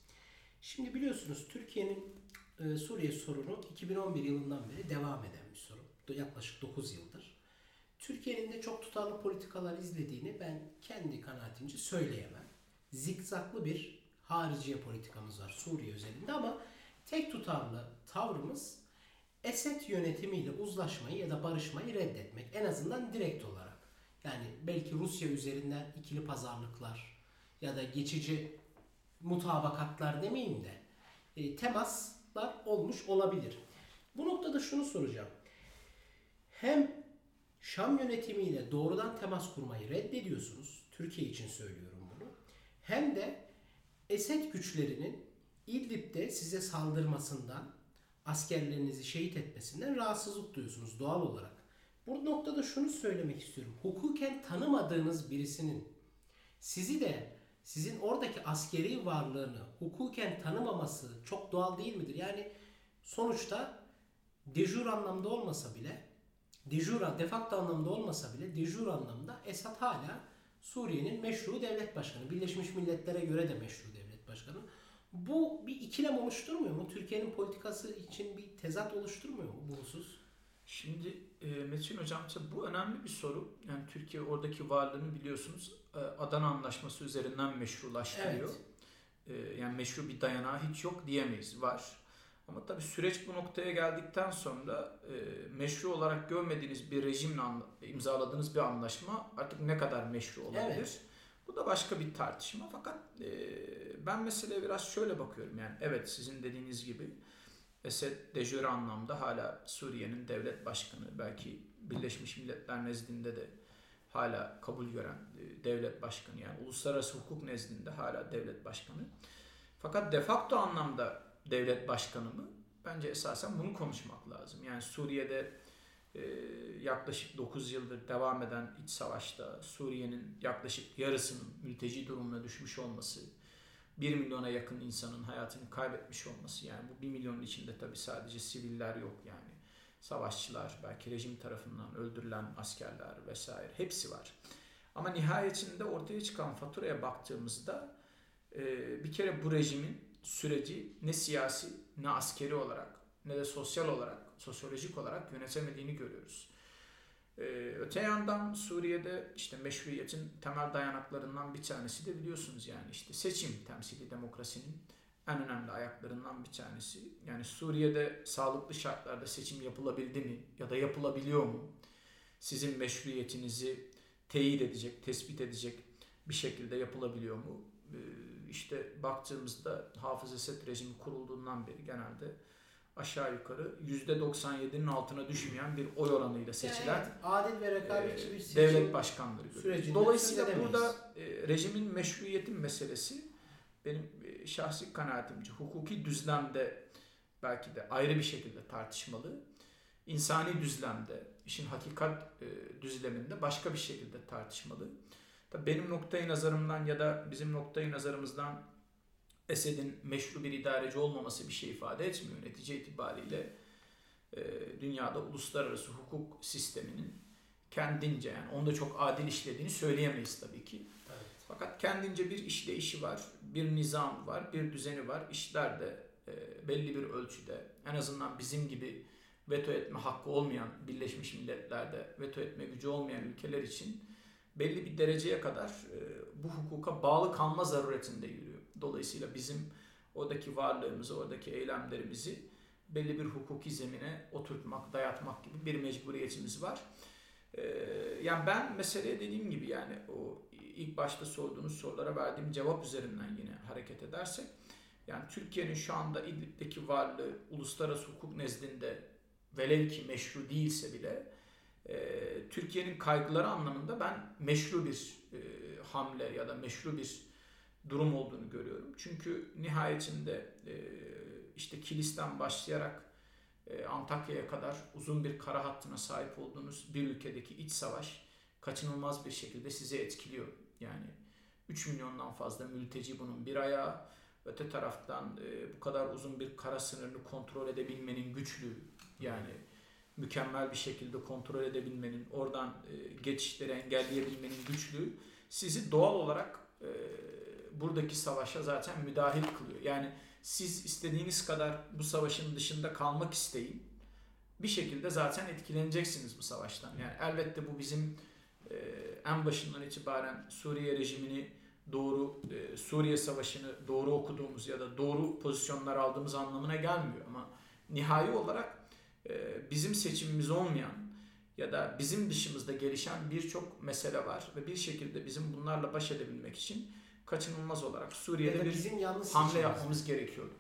Şimdi biliyorsunuz Türkiye'nin e, Suriye sorunu 2011 yılından beri devam eden bir sorun. Yaklaşık 9 yıldır. Türkiye'nin de çok tutarlı politikalar izlediğini ben kendi kanaatimce söyleyemem. Zikzaklı bir hariciye politikamız var Suriye özelinde ama tek tutarlı tavrımız Esed yönetimiyle uzlaşmayı ya da barışmayı reddetmek. En azından direkt olarak. Yani belki Rusya üzerinden ikili pazarlıklar ya da geçici mutabakatlar demeyeyim de e, temaslar olmuş olabilir. Bu noktada şunu soracağım. Hem Şam yönetimiyle doğrudan temas kurmayı reddediyorsunuz. Türkiye için söylüyorum bunu. Hem de Esed güçlerinin İdlib'de size saldırmasından, askerlerinizi şehit etmesinden rahatsızlık duyuyorsunuz doğal olarak. Bu noktada şunu söylemek istiyorum. Hukuken tanımadığınız birisinin sizi de sizin oradaki askeri varlığını hukuken tanımaması çok doğal değil midir? Yani sonuçta dejur anlamda olmasa bile dejura defakto anlamda olmasa bile dejur anlamda Esad hala Suriye'nin meşru devlet başkanı. Birleşmiş Milletler'e göre de meşru devlet başkanı. Bu bir ikilem oluşturmuyor mu? Türkiye'nin politikası için bir tezat oluşturmuyor mu bu husus? Şimdi e, Metin Hocam bu önemli bir soru. Yani Türkiye oradaki varlığını biliyorsunuz e, Adana Anlaşması üzerinden meşrulaştırıyor. Evet. E, yani meşru bir dayanağı hiç yok diyemeyiz. Var. Ama tabii süreç bu noktaya geldikten sonra e, meşru olarak görmediğiniz bir rejimle imzaladığınız bir anlaşma artık ne kadar meşru olabilir? Evet. Bu da başka bir tartışma. Fakat e, ben meseleye biraz şöyle bakıyorum. Yani evet sizin dediğiniz gibi Esed de anlamda hala Suriye'nin devlet başkanı. Belki Birleşmiş Milletler nezdinde de hala kabul gören e, devlet başkanı. Yani uluslararası hukuk nezdinde hala devlet başkanı. Fakat de facto anlamda devlet başkanı mı? Bence esasen bunu konuşmak lazım. Yani Suriye'de yaklaşık 9 yıldır devam eden iç savaşta Suriye'nin yaklaşık yarısının mülteci durumuna düşmüş olması, 1 milyona yakın insanın hayatını kaybetmiş olması yani bu 1 milyonun içinde tabi sadece siviller yok yani savaşçılar belki rejim tarafından öldürülen askerler vesaire hepsi var. Ama nihayetinde ortaya çıkan faturaya baktığımızda e, bir kere bu rejimin süreci ne siyasi ne askeri olarak ne de sosyal olarak, sosyolojik olarak yönetemediğini görüyoruz. Ee, öte yandan Suriye'de işte meşruiyetin temel dayanaklarından bir tanesi de biliyorsunuz yani işte seçim temsili demokrasinin en önemli ayaklarından bir tanesi. Yani Suriye'de sağlıklı şartlarda seçim yapılabildi mi ya da yapılabiliyor mu? Sizin meşruiyetinizi teyit edecek, tespit edecek bir şekilde yapılabiliyor mu? Ee, işte baktığımızda Hafız Esed rejimi kurulduğundan beri genelde aşağı yukarı %97'nin altına düşmeyen bir oy oranıyla seçilen evet, adil ve rekabetçi e, bir seçim devlet başkanları görüyoruz. Dolayısıyla burada e, rejimin meşruiyeti meselesi benim e, şahsi kanaatimce hukuki düzlemde belki de ayrı bir şekilde tartışmalı. İnsani düzlemde, işin hakikat e, düzleminde başka bir şekilde tartışmalı. Tabii benim noktayı nazarımdan ya da bizim noktayı nazarımızdan Esed'in meşru bir idareci olmaması bir şey ifade etmiyor. Netice itibariyle e, dünyada uluslararası hukuk sisteminin kendince yani onda çok adil işlediğini söyleyemeyiz tabii ki. Evet. Fakat kendince bir işleyişi var, bir nizam var, bir düzeni var. İşler de e, belli bir ölçüde en azından bizim gibi veto etme hakkı olmayan Birleşmiş Milletler'de veto etme gücü olmayan ülkeler için belli bir dereceye kadar e, bu hukuka bağlı kalma zaruretinde yürüyor. Dolayısıyla bizim oradaki varlığımızı, oradaki eylemlerimizi belli bir hukuki zemine oturtmak, dayatmak gibi bir mecburiyetimiz var. Ee, yani ben meseleye dediğim gibi yani o ilk başta sorduğunuz sorulara verdiğim cevap üzerinden yine hareket edersek yani Türkiye'nin şu anda İdlib'deki varlığı uluslararası hukuk nezdinde velev ki meşru değilse bile e, Türkiye'nin kaygıları anlamında ben meşru bir e, hamle ya da meşru bir durum olduğunu görüyorum. Çünkü nihayetinde e, işte Kilis'ten başlayarak e, Antakya'ya kadar uzun bir kara hattına sahip olduğunuz bir ülkedeki iç savaş kaçınılmaz bir şekilde sizi etkiliyor. Yani 3 milyondan fazla mülteci bunun bir ayağı. Öte taraftan bu kadar uzun bir kara sınırını kontrol edebilmenin güçlüğü yani mükemmel bir şekilde kontrol edebilmenin, oradan geçişleri engelleyebilmenin güçlüğü sizi doğal olarak buradaki savaşa zaten müdahil kılıyor. Yani siz istediğiniz kadar bu savaşın dışında kalmak isteyin. bir şekilde zaten etkileneceksiniz bu savaştan. Yani elbette bu bizim e, en başından itibaren Suriye rejimini doğru e, Suriye Savaşı'nı doğru okuduğumuz ya da doğru pozisyonlar aldığımız anlamına gelmiyor ama nihai olarak e, bizim seçimimiz olmayan ya da bizim dışımızda gelişen birçok mesele var ve bir şekilde bizim bunlarla baş edebilmek için kaçınılmaz olarak Suriye'de bir bizim yanlış hamle yapmamız gerekiyordu.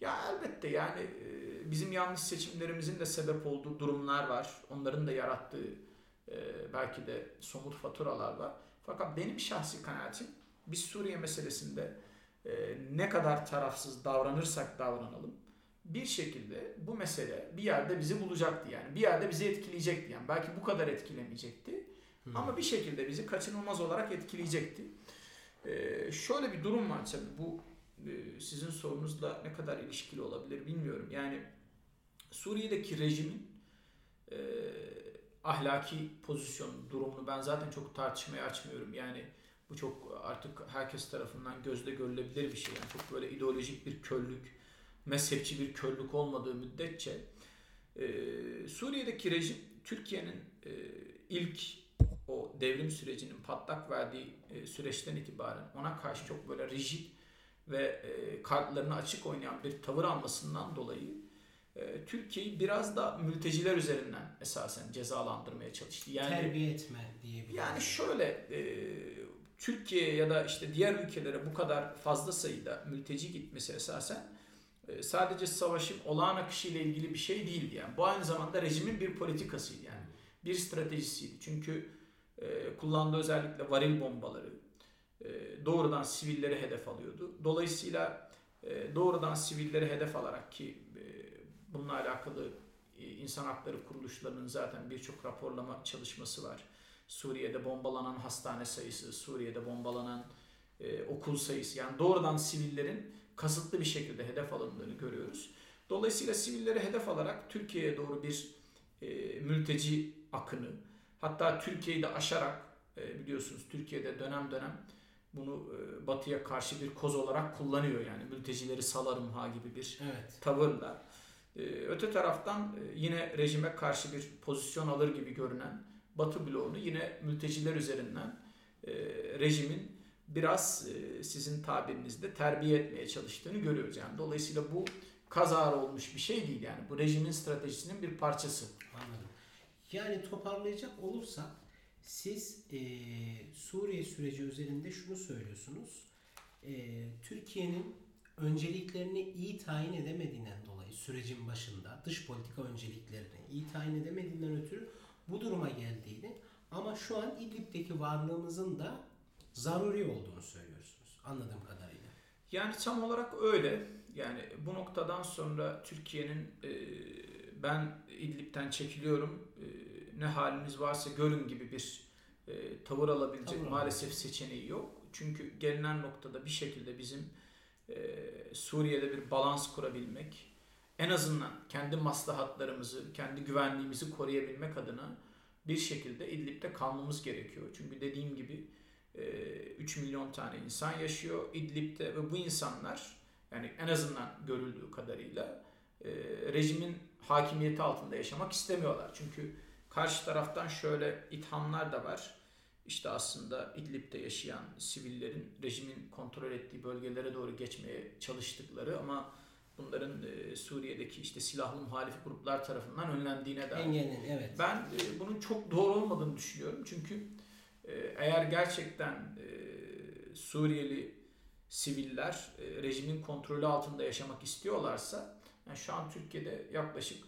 Ya elbette yani e, bizim yanlış seçimlerimizin de sebep olduğu durumlar var. Onların da yarattığı e, belki de somut faturalar var. Fakat benim şahsi kanaatim biz Suriye meselesinde e, ne kadar tarafsız davranırsak davranalım bir şekilde bu mesele bir yerde bizi bulacaktı yani. Bir yerde bizi etkileyecekti yani. Belki bu kadar etkilemeyecekti. Hı. Ama bir şekilde bizi kaçınılmaz olarak etkileyecekti. Ee, şöyle bir durum var tabii bu e, sizin sorunuzla ne kadar ilişkili olabilir bilmiyorum. Yani Suriye'deki rejimin e, ahlaki pozisyon durumunu ben zaten çok tartışmaya açmıyorum. Yani bu çok artık herkes tarafından gözle görülebilir bir şey. Yani çok böyle ideolojik bir körlük, mezhepçi bir körlük olmadığı müddetçe e, Suriye'deki rejim Türkiye'nin e, ilk o devrim sürecinin patlak verdiği e, süreçten itibaren ona karşı çok böyle rigid ve e, kartlarını açık oynayan bir tavır almasından dolayı e, Türkiye'yi biraz da mülteciler üzerinden esasen cezalandırmaya çalıştı. Yani terbiye etme diyebiliriz. yani şöyle e, Türkiye ya da işte diğer ülkelere bu kadar fazla sayıda mülteci gitmesi esasen sadece savaşın olağan akışı ile ilgili bir şey değildi yani. Bu aynı zamanda rejimin bir politikasıydı yani. Bir stratejisiydi. Çünkü e, kullandığı özellikle varil bombaları e, doğrudan sivilleri hedef alıyordu. Dolayısıyla e, doğrudan sivilleri hedef alarak ki e, bununla alakalı e, insan hakları kuruluşlarının zaten birçok raporlama çalışması var. Suriye'de bombalanan hastane sayısı, Suriye'de bombalanan e, okul sayısı yani doğrudan sivillerin kasıtlı bir şekilde hedef alındığını görüyoruz. Dolayısıyla sivilleri hedef alarak Türkiye'ye doğru bir e, mülteci akını hatta Türkiye'yi de aşarak e, biliyorsunuz Türkiye'de dönem dönem bunu e, batıya karşı bir koz olarak kullanıyor yani mültecileri salarım ha gibi bir Evet. tavırla. Ee, Öte taraftan e, yine rejime karşı bir pozisyon alır gibi görünen Batı bloğunu yine mülteciler üzerinden e, rejimin biraz e, sizin tabirinizde terbiye etmeye çalıştığını görüyoruz. Yani dolayısıyla bu kazara olmuş bir şey değil yani. Bu rejimin stratejisinin bir parçası. Anladım. Yani toparlayacak olursak siz e, Suriye süreci üzerinde şunu söylüyorsunuz. E, Türkiye'nin önceliklerini iyi tayin edemediğinden dolayı sürecin başında dış politika önceliklerini iyi tayin edemediğinden ötürü bu duruma geldiğini ama şu an İdlib'deki varlığımızın da zaruri olduğunu söylüyorsunuz anladığım kadarıyla. Yani tam olarak öyle. Yani bu noktadan sonra Türkiye'nin e, ben İdlib'den çekiliyorum e, ne haliniz varsa görün gibi bir e, tavır alabilecek Tavır maalesef seçeneği yok. Çünkü gelinen noktada bir şekilde bizim e, Suriye'de bir balans kurabilmek, en azından kendi maslahatlarımızı, kendi güvenliğimizi koruyabilmek adına bir şekilde İdlib'de kalmamız gerekiyor. Çünkü dediğim gibi 3 milyon tane insan yaşıyor İdlib'de ve bu insanlar yani en azından görüldüğü kadarıyla e, rejimin hakimiyeti altında yaşamak istemiyorlar. Çünkü karşı taraftan şöyle ithamlar da var. İşte aslında İdlib'de yaşayan sivillerin rejimin kontrol ettiği bölgelere doğru geçmeye çalıştıkları ama bunların e, Suriye'deki işte silahlı muhalif gruplar tarafından önlendiğine dair. Engellin evet. Ben e, bunun çok doğru olmadığını düşünüyorum. Çünkü e, eğer gerçekten e, Suriyeli siviller e, rejimin kontrolü altında yaşamak istiyorlarsa yani şu an Türkiye'de yaklaşık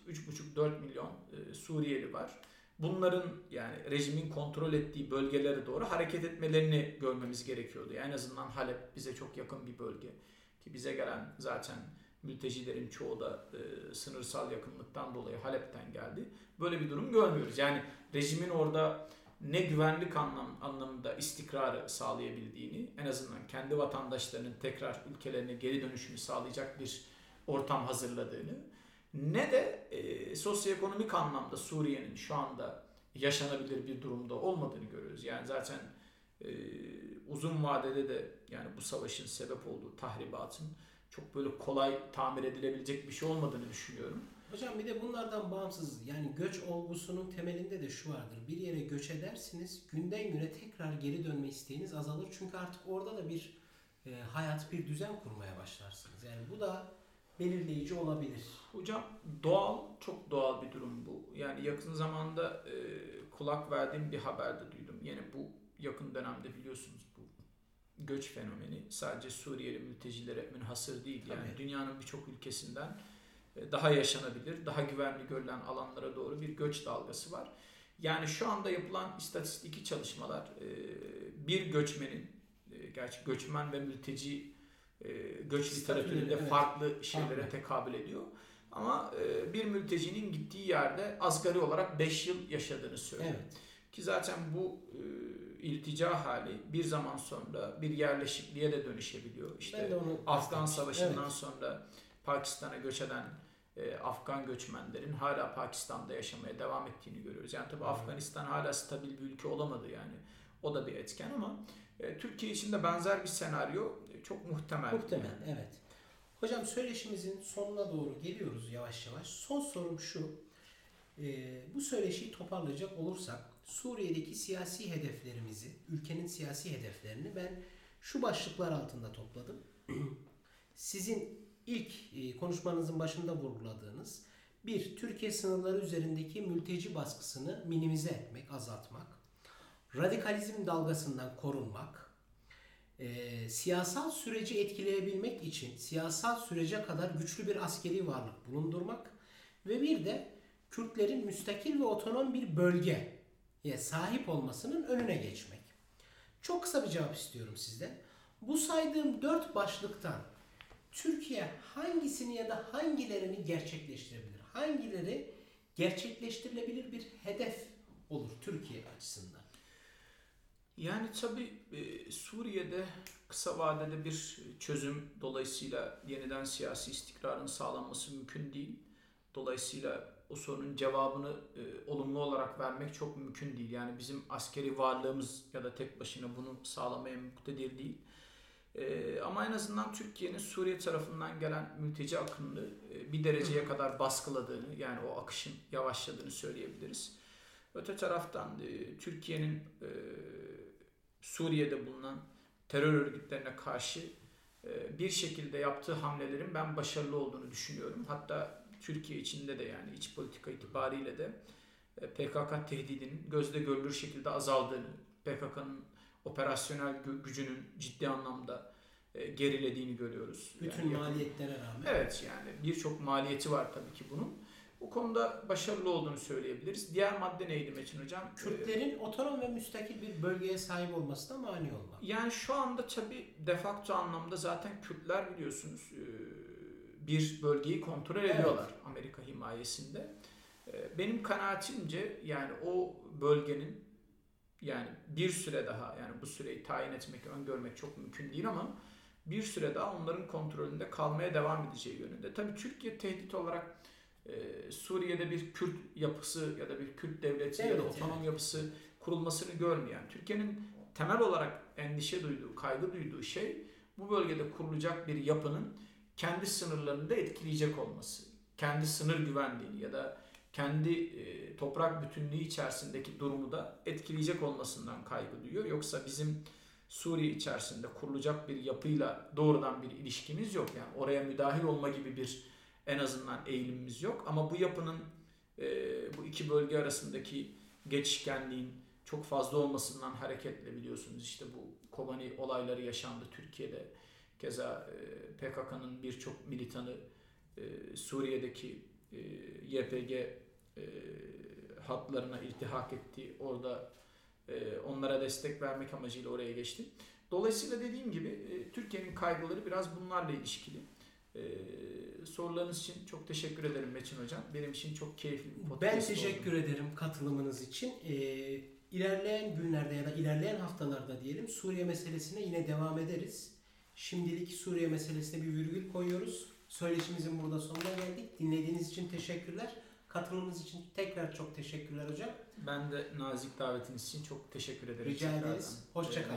3,5-4 milyon e, Suriyeli var. Bunların yani rejimin kontrol ettiği bölgelere doğru hareket etmelerini görmemiz gerekiyordu. Yani en azından Halep bize çok yakın bir bölge ki bize gelen zaten mültecilerin çoğu da e, sınırsal yakınlıktan dolayı Halep'ten geldi. Böyle bir durum görmüyoruz. Yani rejimin orada ne güvenlik anlam, anlamında istikrarı sağlayabildiğini, en azından kendi vatandaşlarının tekrar ülkelerine geri dönüşünü sağlayacak bir ortam hazırladığını, ne de e, sosyoekonomik anlamda Suriye'nin şu anda yaşanabilir bir durumda olmadığını görüyoruz. Yani zaten e, uzun vadede de yani bu savaşın sebep olduğu tahribatın çok böyle kolay tamir edilebilecek bir şey olmadığını düşünüyorum. Hocam bir de bunlardan bağımsız yani göç olgusunun temelinde de şu vardır. Bir yere göç edersiniz günden güne tekrar geri dönme isteğiniz azalır. Çünkü artık orada da bir e, hayat, bir düzen kurmaya başlarsınız. Yani bu da belirleyici olabilir. Hocam doğal, çok doğal bir durum bu. Yani yakın zamanda e, kulak verdiğim bir haberde duydum. Yine bu yakın dönemde biliyorsunuz bu göç fenomeni sadece Suriyeli mültecilere münhasır değil. Yani Tabii. dünyanın birçok ülkesinden daha yaşanabilir, daha güvenli görülen alanlara doğru bir göç dalgası var. Yani şu anda yapılan istatistiki çalışmalar e, bir göçmenin, e, gerçi göçmen ve mülteci e, göç literatüründe evet. farklı şeylere tekabül ediyor. Ama e, bir mültecinin gittiği yerde asgari olarak 5 yıl yaşadığını söylüyor. Evet. Ki zaten bu e, iltica hali bir zaman sonra bir yerleşikliğe de dönüşebiliyor. İşte Afgan. Savaşı'ndan Evet. sonra Pakistan'a göç eden e, Afgan göçmenlerin hala Pakistan'da yaşamaya devam ettiğini görüyoruz. Yani tabii. Afganistan hala stabil bir ülke olamadı yani. O da bir etken ama e, Türkiye için de benzer bir senaryo e, çok muhtemel. Muhtemel, evet. Hocam söyleşimizin sonuna doğru geliyoruz yavaş yavaş. Son sorum şu. Ee, bu söyleşiyi toparlayacak olursak Suriye'deki siyasi hedeflerimizi, ülkenin siyasi hedeflerini ben şu başlıklar altında topladım. [CLEARS THROAT] Sizin ilk e, konuşmanızın başında vurguladığınız bir, Türkiye sınırları üzerindeki mülteci baskısını minimize etmek, azaltmak. Radikalizm dalgasından korunmak. e, siyasal süreci etkileyebilmek için siyasal sürece kadar güçlü bir askeri varlık bulundurmak ve bir de Kürtlerin müstakil ve otonom bir bölgeye sahip olmasının önüne geçmek. Çok kısa bir cevap istiyorum sizden. Bu saydığım dört başlıktan Türkiye hangisini ya da hangilerini gerçekleştirebilir? Hangileri gerçekleştirilebilir bir hedef olur Türkiye açısından? Yani tabii e, Suriye'de kısa vadede bir çözüm dolayısıyla yeniden siyasi istikrarın sağlanması mümkün değil. Dolayısıyla o sorunun cevabını e, olumlu olarak vermek çok mümkün değil. Yani bizim askeri varlığımız ya da tek başına bunu sağlamaya muktedir değil. E, ama en azından Türkiye'nin Suriye tarafından gelen mülteci akınını e, bir dereceye kadar baskıladığını yani o akışın yavaşladığını söyleyebiliriz. Öte taraftan e, Türkiye'nin e, Suriye'de bulunan terör örgütlerine karşı e, bir şekilde yaptığı hamlelerin ben başarılı olduğunu düşünüyorum. Hatta Türkiye içinde de yani iç politika itibariyle de e, PKK tehdidinin gözle görülür şekilde azaldığını, PKK'nın operasyonel gü- gücünün ciddi anlamda e, gerilediğini görüyoruz. Bütün Yani maliyetlere rağmen. Evet yani birçok maliyeti var tabii ki bunun. Bu konuda başarılı olduğunu söyleyebiliriz. Diğer madde neydi Metin Hocam? Ee, Kürtlerin otonom ve müstakil bir bölgeye sahip olmasına mani olmak. Yani şu anda tabii de facto anlamda zaten Kürtler biliyorsunuz e, bir bölgeyi kontrol Evet. ediyorlar Amerika himayesinde. E, Benim kanaatimce yani o bölgenin yani bir süre daha yani bu süreyi tayin etmek, öngörmek çok mümkün değil ama bir süre daha onların kontrolünde kalmaya devam edeceği yönünde. Tabii Türkiye tehdit olarak e, Suriye'de bir Kürt yapısı ya da bir Kürt devleti ya da Evet, otonom yapısı kurulmasını görmeyen, Türkiye'nin temel olarak endişe duyduğu, kaygı duyduğu şey bu bölgede kurulacak bir yapının kendi sınırlarını da etkileyecek olması. Kendi sınır güvenliğini ya da kendi e, toprak bütünlüğü içerisindeki durumu da etkileyecek olmasından kaygı duyuyor. Yoksa bizim Suriye içerisinde kurulacak bir yapıyla doğrudan bir ilişkimiz yok. Yani oraya müdahil olma gibi bir en azından eğilimimiz yok. Ama bu yapının e, bu iki bölge arasındaki geçişkenliğin çok fazla olmasından hareketle biliyorsunuz işte bu Kobani olayları yaşandı Türkiye'de. Keza e, PKK'nın birçok militanı Suriye'deki YPG e, hatlarına iltihak etti. Orada e, onlara destek vermek amacıyla oraya geçti. Dolayısıyla dediğim gibi e, Türkiye'nin kaygıları biraz bunlarla ilişkili. E, sorularınız için çok teşekkür ederim Metin Hocam. Benim için çok keyifli bir podcast Ben oldu. teşekkür ederim katılımınız için. Ee, ilerleyen günlerde ya da ilerleyen haftalarda diyelim Suriye meselesine yine devam ederiz. Şimdilik Suriye meselesine bir virgül koyuyoruz. Söyleşimizin burada sonuna geldik. Dinlediğiniz için teşekkürler. Katılımınız için tekrar çok teşekkürler hocam. Ben de nazik davetiniz için çok teşekkür ederim. Rica ederiz. Hoşça